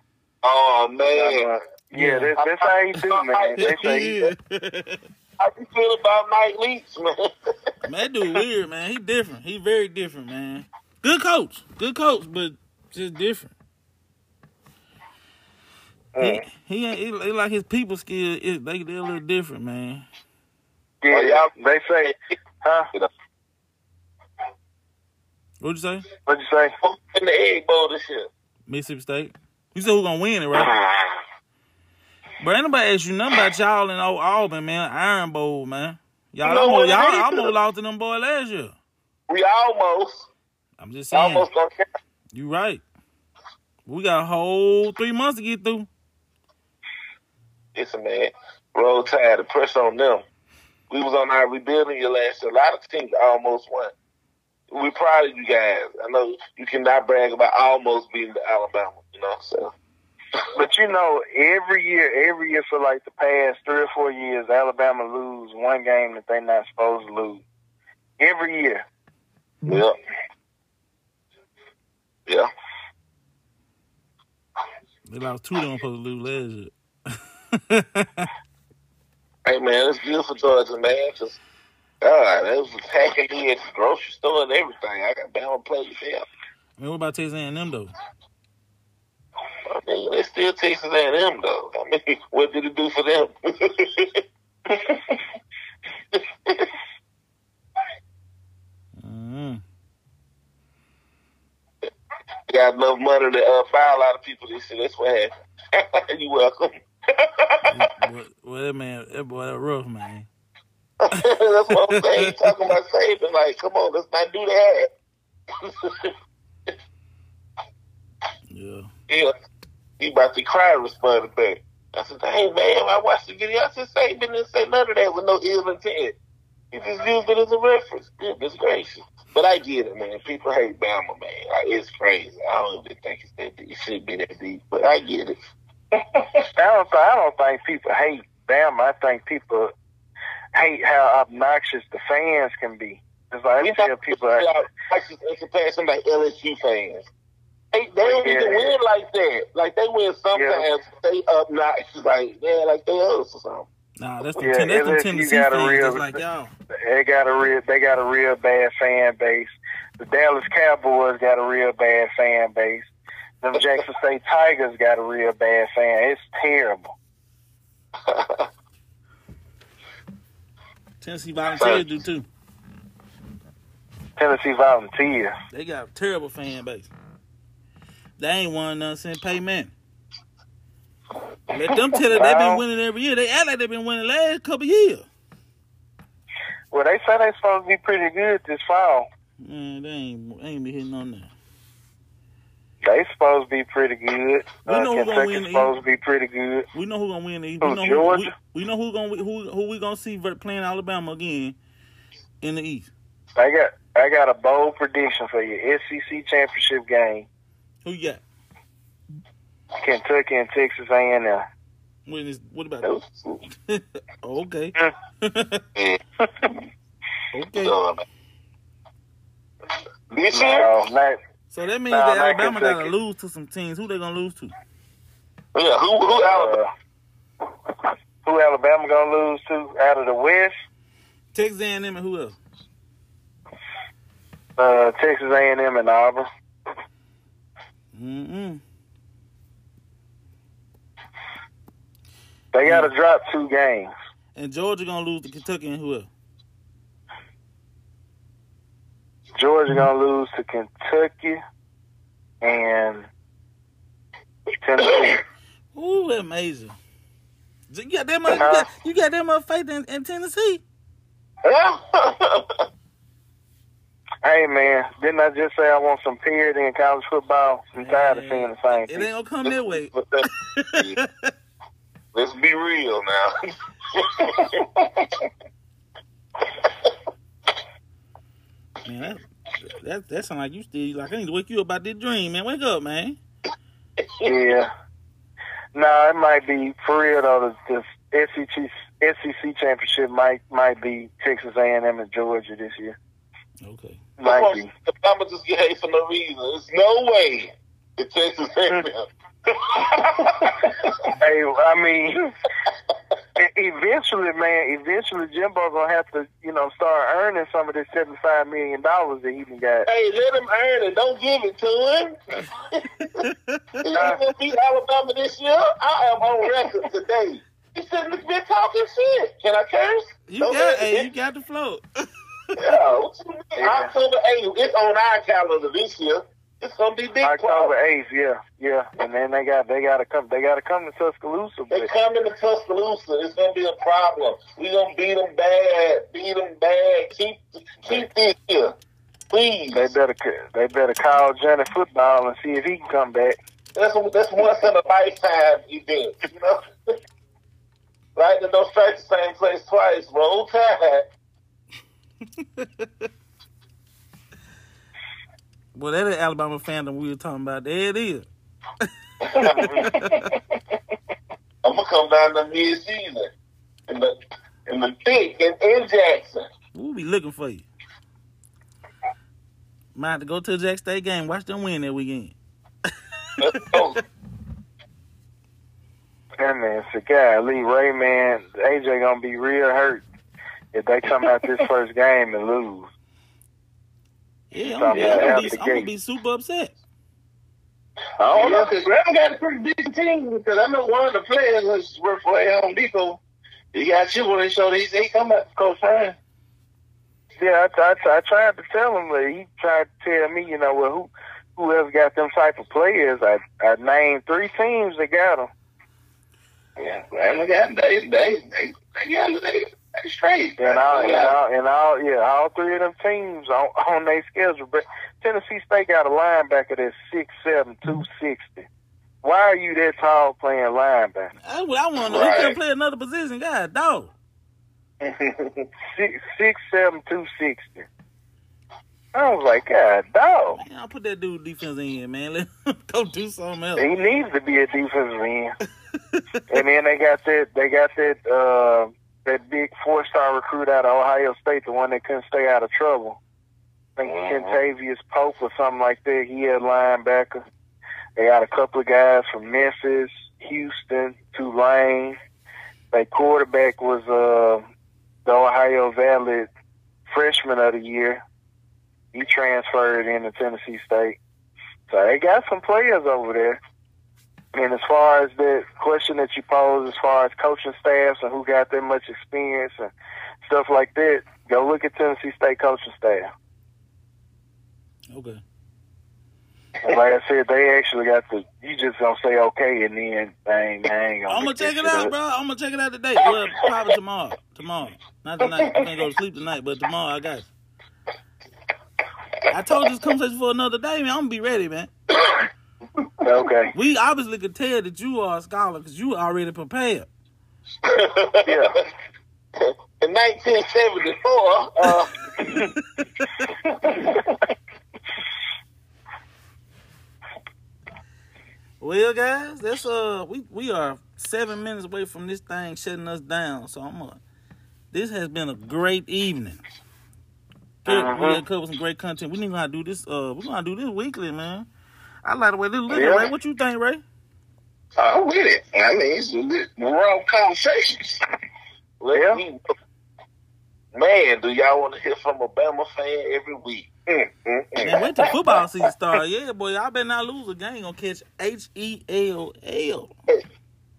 Oh I'm, man, uh yeah that's, that's how you do <laughs> man. They say yeah. how you feel about Mike Leach, man? <laughs> man, that dude weird, man. He different. He very different, man. Good coach. Good coach, but just different. He, mm, he ain't he, he like his people skill is they they a little different, man. yeah, yeah. they say huh? What'd you say? What'd you say? In the egg bowl this year. Mississippi State. You said who gonna win it, right? <laughs> But anybody ask you nothing about y'all in old Auburn, man. Iron Bowl, man. Y'all You know almost, what it y'all is? almost lost to them boy last year. We almost, I'm just saying. almost gonna. You right. We got a whole three months to get through. Listen, man, roll tide, the pressure on them. We was on our rebuilding year last year. A lot of teams almost won. We're proud of you guys. I know you cannot brag about almost beating Alabama, you know. So <laughs> But you know, every year, every year for like the past three or four years, Alabama lose one game that they're not supposed to lose. Every year. yeah, yeah. They lost two of them supposed to lose last year. <laughs> Hey man, it's beautiful for Georgia, man. Cause God, they was attacking me at the grocery store and everything. I got Bama players there. Man, what about Texas A&M though? I mean, they still Texas A&M though. I mean, <laughs> what did it do for them? Mm. <laughs> got enough money to uh, buy a lot of people this year. That's what happened. you welcome. Boy, that man, that boy, that rough man. That's what I'm <laughs> saying. You talking about saving? Like, come on, let's not do that. Yeah. yeah, he about to cry. Responded back. I said, "Hey man, I watched the video. I said, Saban didn't say none of that with no ill intent. He just used it as a reference. Goodness gracious." But I get it, man. People hate Bama, man. Like, it's crazy. I don't even think it's that deep. It should be that deep, but I get it. I don't. I don't think people hate them. I think people hate how obnoxious the fans can be. It's like I tell people. I just in comparison like LSU fans. They, they don't even win like that. Like they win sometimes. They obnoxious, like yeah, like they us or something. Nah, that's the Yeah, ten, that's the Tennessee got fans real- like y'all. They got a real. They got a real bad fan base. The Dallas Cowboys got a real bad fan base. The Jackson State Tigers got a real bad fan. It's terrible. <laughs> Tennessee Volunteers do too. Tennessee Volunteers. They got a terrible fan base. They ain't won nothing since Payman. Let them tell it they been winning every year. They act like they been winning last couple years. Well, they say they supposed to be pretty good this fall. Man, they ain't they ain't be hitting on that. They supposed to be pretty good. We Uh, know who gonna win the supposed to be pretty good. We know who gonna win the East. We Who, know who, we, Georgia? we know who gonna who who we gonna see playing Alabama again in the East. I got I got a bold prediction for you. SEC championship game. Who you got? Kentucky and Texas A&M. When is what about that? <laughs> oh, okay. <laughs> Okay. So, this year, No, not, So that means Nah, that Alabama gotta lose to some teams. Who they gonna lose to? yeah, who who Alabama? uh, who Alabama gonna lose to out of the West? Texas A&M and who else? Uh, Texas A&M and Auburn. Mm-mm. They got to drop two games. And Georgia gonna lose to Kentucky and who else? Georgia gonna lose to Kentucky and Tennessee. Ooh, amazing. You got that much? You uh-huh. got, you got that much faith in, in Tennessee? <laughs> Hey man, didn't I just say I want some parity in college football? I'm tired of seeing the same thing. It thing. ain't gonna come that way. Let's <laughs> be real now. Man, that that, that sound like you still like I need to wake you up about this dream, man. Wake up, man. Yeah. No, it might be for real though. The, the SEC SEC championship might might be Texas A&M and Georgia this year. Okay. Thank you. Alabama just get hate for no reason. There's no way the Texas A&M. <laughs> Hey, I mean, e- eventually, man, eventually Jimbo gonna have to, you know, start earning some of this seventy-five million dollars that he done got. hey, let him earn it. Don't give it to him. <laughs> He's gonna beat Alabama this year. I am on record today. He said, "Look, been talking shit." Can I curse? You Don't got hey, it- you got the float. Yeah, what? <laughs> October 8th. It's on our calendar this year. It's gonna be big. October problem. eighth, yeah, yeah, and then they got they got to come they got to come to Tuscaloosa, They but coming to Tuscaloosa. It's gonna be a problem. We gonna beat them bad. Beat them bad. Keep keep this here, please. they better they better call Johnny Football and see if he can come back. That's that's once in a lifetime event. You know. <laughs> Lightning don't strike the same place twice. Roll tide. <laughs> Well, that is Alabama fandom we were talking about. There it is. <laughs> I'm gonna come down to mid season in the in the thick in, in Jackson. We'll be looking for you. Might have to go to the Jack State game. Watch them win that weekend. Let's. And man, so God, Lee Ray, man, AJ gonna be real hurt if they come out this first game and lose. Yeah, I'm, yeah, I'm, gonna be, I'm gonna be super upset. I don't know because Graham got a pretty decent team because I know one of the players was work for at Home Depot. He got chip on his shoulder. He said he come back to Coach Ryan. Yeah, I, I, I tried to tell him, but he tried to tell me, you know, well, who whoever got them type of players, I I named three teams that got them. Yeah, Graham got they they they they got they, they straight. And all, and all, and all, yeah, all three of them teams on on their schedule. But Tennessee State got a linebacker that's six seven, two sixty. Why are you that tall playing linebacker? I, I want to know. He Right. couldn't play another position. God, dog. <laughs> Six six seven, two sixty. I was like, God, dog. Man, I'll put that dude defense in here, man. <laughs> Let him go do something else. He needs to be a defensive end. <laughs> and then they got that they got that uh that big four star recruit out of Ohio State, the one that couldn't stay out of trouble. I think Mhm. Kentavious Pope or something like that. He had linebacker. They got a couple of guys from Memphis, Houston, Tulane. Their quarterback was uh the Ohio Valley freshman of the year. He transferred into Tennessee State. So they got some players over there. And as far as the question that you posed, as far as coaching staffs and who got that much experience and stuff like that, go look at Tennessee State coaching staff. Okay. And like I said, they actually got the. You just gonna say okay, and then dang, dang. I'm gonna check it out, bro. I'm gonna check it out today. Well, probably tomorrow. Tomorrow, not tonight. I can't go to sleep tonight, but tomorrow I got you. I told you this conversation for another day, man. I'm gonna be ready, man. <coughs> Okay. We obviously could tell that you are a scholar because you already prepared. <laughs> Yeah. In 1974, uh, <laughs> Well, guys, that's uh, we we are seven minutes away from this thing shutting us down. So I'm gonna. this has been a great evening. Good. We Mhm. have covered some great content. We need to do this. Uh, we're gonna do this weekly, man. I like the way this looking, Yeah. Ray. What you think, Ray? I'm with it. I mean, it's the wrong conversations. Let Yeah. me. Man, do y'all want to hear from a Bama fan every week? Mm, mm, mm. Man, wait till football season start. Yeah, boy, I better not lose a game. Gonna catch H E L L.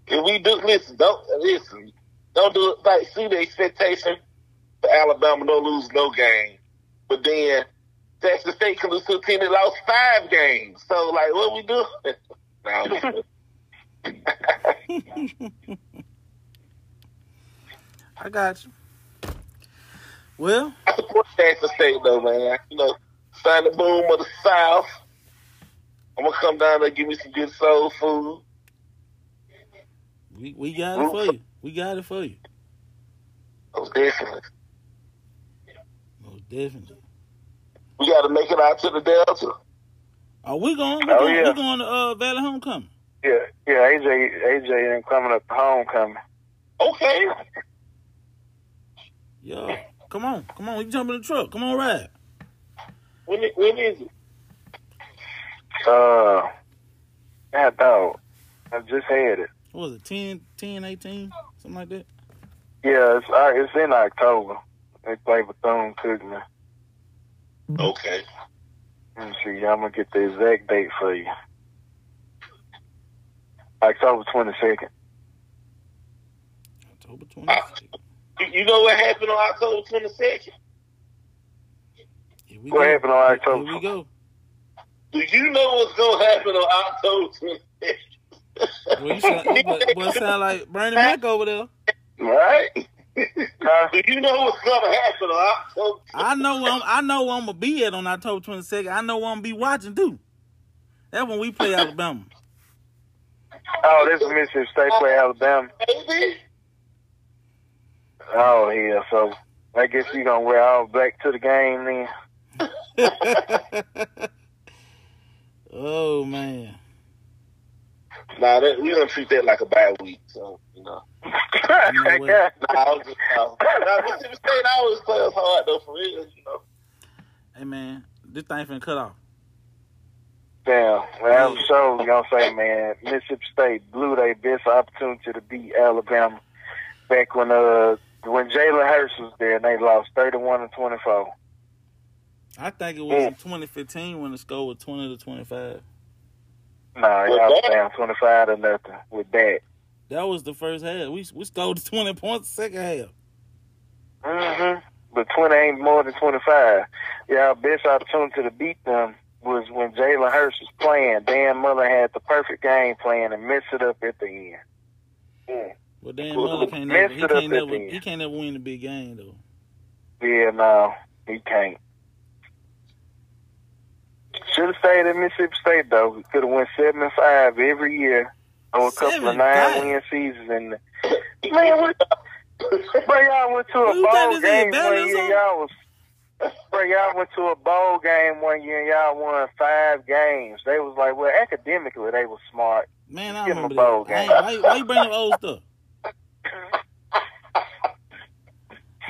If we do listen, don't listen. Don't do it like see the expectation for Alabama don't lose no game. But then Texas State lose to a team that lost five games. So like what we do? <laughs> no. <laughs> I got you. Well, I support Texas State though, man. You know, sign the boom of the South. I'm gonna come down there and give me some good soul food. we, we got it for you. We got it for you. Most definitely. Most definitely. We gotta make it out to the Delta. Are we going? We Oh, going, yeah. we going to uh, Valley Homecoming. Yeah, yeah. AJ, AJ, ain't coming up to homecoming. Okay. Yo, come on, come on. You jump in the truck. Come on, ride. When it, when is it? Uh, yeah, dog. I just had it. What was it, 10, 10, 18? Something like that? Yeah, it's uh, it's in October. They play Bethune Cookman. Okay. Let me see. I'm gonna get the exact date for you. October twenty second. October Uh, You, you know what happened on October twenty second? Here we What go. happened on October? Here we go. Do you know what's gonna happen on October twenty second? Well, you sound, boy, boy sound like Bernie Mac over there. right? Huh? Do you know what's gonna happen on October? I know I'm, I know I'm gonna be at on October 22nd. I know I'm gonna be watching too. That's when we play Alabama. <laughs> Oh, this is Mississippi State play Alabama. Baby? Oh yeah, so I guess you gonna wear all black to the game then. <laughs> oh man. Nah, that, we don't treat that like a bad week, so you know. <laughs> know? Nah, I was just uh, nah, Mississippi State always play us hard though, for real, you know. Hey man, this thing finna cut off. Damn, well, I'm sure you gonna say, man, Mississippi State blew their best opportunity to beat Alabama back when uh when Jalen Hurts was there and they lost thirty one to twenty four. I think it was in 2015 when the score was 20 to 25. Nah, With y'all was that? down twenty five to nothing with that. That was the first half. We we scored 20 points the second half. Mm-hmm. But twenty ain't more than twenty five. Y'all best opportunity to beat them was when Jalen Hurts was playing. Dan Mullen had the perfect game plan and messed it up at the end. Mm. But Dan Mullen can't never, he it up can't at never the end. he can't never win a big game though. Yeah, no, he can't. Should have stayed at Mississippi State though. We could have went seven and five every year on a couple Seven of nine five? win seasons. And man, what, bro, y'all went to a Who bowl think this is, game one year. Y'all was. Bro, y'all went to a bowl game one year and y'all won five games. They was like, well, academically they was smart. Man, I Give him a remember bowl that. Game. Why, why you bring up old stuff?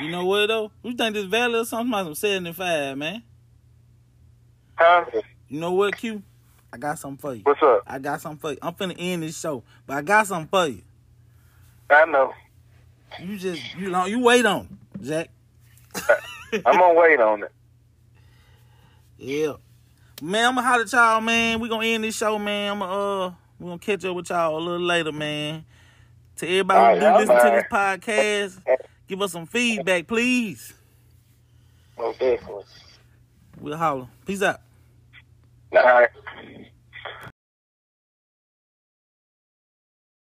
You know what though? You think this Valley or something? Somebody some 75, man. Huh? You know what, Q? I got something for you. What's up? I got something for you. I'm finna end this show, but I got something for you. I know. You just you know you wait on, it, Jack. I'm gonna wait on it. <laughs> Yeah. Man, I'm gonna holler at y'all, man. we gonna end this show, man. I'm gonna, uh, we gonna catch up with y'all a little later, man. To everybody who do listen to this podcast, give us some feedback, please. Most definitely. We'll holler. Peace out. All right.